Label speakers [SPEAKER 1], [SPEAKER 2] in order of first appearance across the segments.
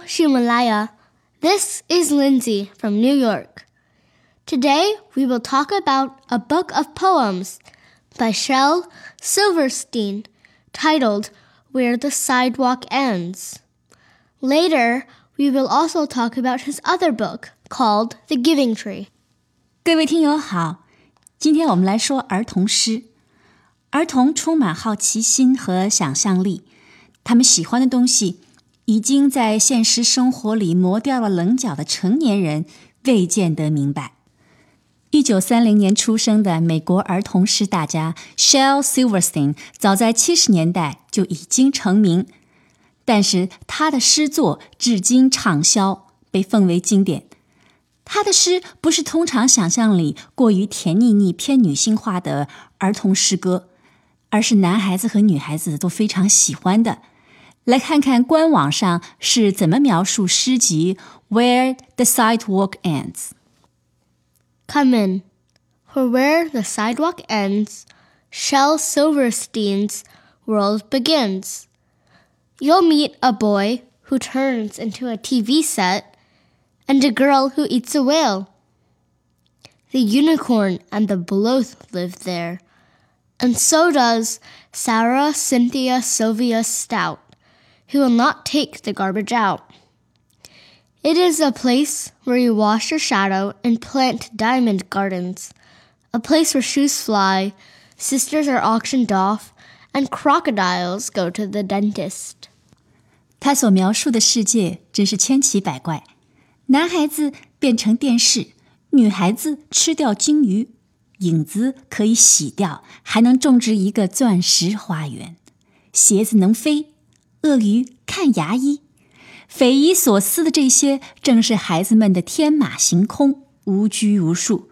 [SPEAKER 1] Shimalaya. This is Lindsay from New York. Today we will talk about a book of poems by Shel Silverstein titled Where the Sidewalk Ends. Later, we will also talk about his other book called The Giving Tree.
[SPEAKER 2] 各位听友好，今天我们来说儿童诗。儿童充满好奇心和想象力，他们喜欢的东西， 已经在现实生活里磨掉了棱角的成年人未见得明白。一九三零年出生的美国儿童诗大家 Shel Silverstein，早在七十年代就已经成名，但是他的诗作至今畅销，被奉为经典。他的诗不是通常想象里过于甜腻腻、偏女性化的儿童诗歌，而是男孩子和女孩子都非常喜欢的。来看看官网上是怎么描述诗集《Where the Sidewalk Ends》。
[SPEAKER 1] Come in, for where the sidewalk ends, Shel Silverstein's world begins. You'll meet a boy who turns into a TV set and a girl who eats a whale. The unicorn and the Bloath live there, and so does Sarah Cynthia Sylvia Stout who will not take the garbage out. It is a place where you wash your shadow and plant diamond gardens, a place where shoes fly, sisters are auctioned off, and crocodiles go to the dentist.
[SPEAKER 2] 他所描述的世界真是千奇百怪：男孩子变成电视，女孩子吃掉金鱼，影子可以洗掉，还能种植一个钻石花园；鞋子能飞， 鳄鱼看牙医。匪夷所思的这些，正是孩子们的天马行空、无拘无束。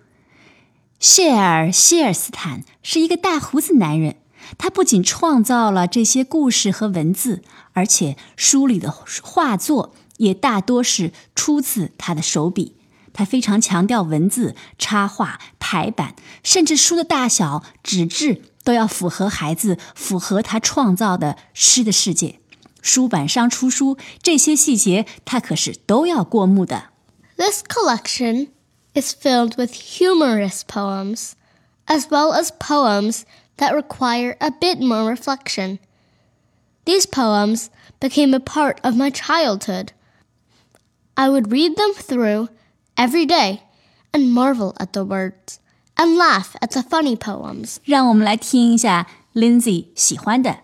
[SPEAKER 2] 谢尔·希尔斯坦是一个大胡子男人，他不仅创造了这些故事和文字，而且书里的画作也大多是出自他的手笔。他非常强调文字、插画、排版，甚至书的大小、纸质都要符合孩子、符合他创造的诗的世界。书版商出书，这些细节他可是都要过目的。
[SPEAKER 1] This collection is filled with humorous poems, as well as poems that require a bit more reflection. These poems became a part of my childhood. I would read them through every day and marvel at the words and laugh at the funny poems.
[SPEAKER 2] 让我们来听一下 Lindsay 喜欢的。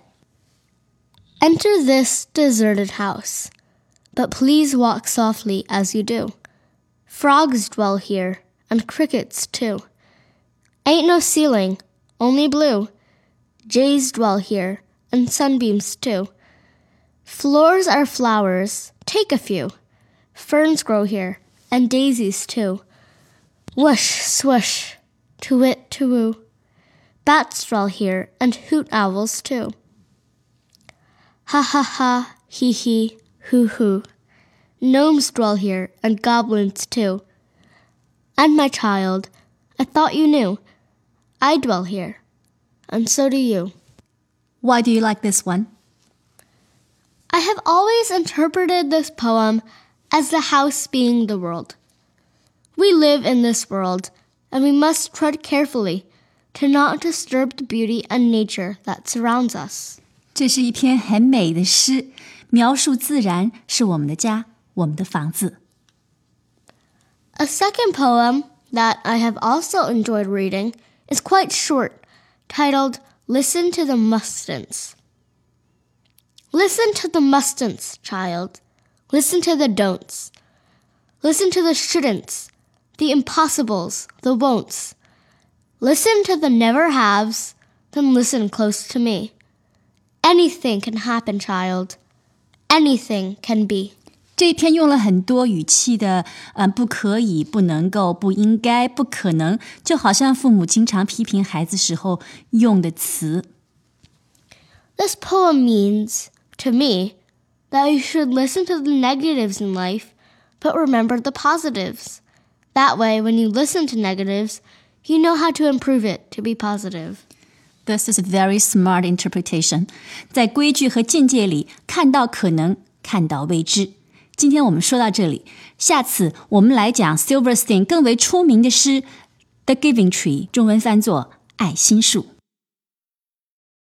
[SPEAKER 1] Enter this deserted house, but please walk softly as you do. Frogs dwell here, and crickets too. Ain't no ceiling, only blue. Jays dwell here, and sunbeams too. Floors are flowers, take a few. Ferns grow here, and daisies too. Whoosh, swish, to wit, to woo. Bats dwell here, and hoot owls too. Ha ha ha, hee hee, hoo hoo. Gnomes dwell here, and goblins too. And my child, I thought you knew. I dwell here, and so do you.
[SPEAKER 2] Why do you like this one?
[SPEAKER 1] I have always interpreted this poem as the house being the world. We live in this world, and we must tread carefully to not disturb the beauty and nature that surrounds us.
[SPEAKER 2] 这是一篇很美的诗，描述自然是我们的家，我们的房子。
[SPEAKER 1] A second poem that I have also enjoyed reading is quite short, titled Listen to the Mustn'ts. Listen to the mustn'ts, child. Listen to the don'ts. Listen to the shouldn'ts, the impossibles, the won'ts. Listen to the never haves, then listen close to me. Anything can happen, child. Anything can be.
[SPEAKER 2] 这一篇用了很多语气的，嗯，不可以、不能够、不应该、不可能，就好像父母经常批评孩子时候用的词。
[SPEAKER 1] This poem means, to me, that you should listen to the negatives in life, but remember the positives. That way, when you listen to negatives, you know how to improve it to be positive.
[SPEAKER 2] This is a very smart interpretation。在规矩和境界里看到可能，看到未知， 今天我们说到这里，下次我们来讲 Silverstein 更为出名的诗《The Giving Tree》，中文翻作《爱心树》。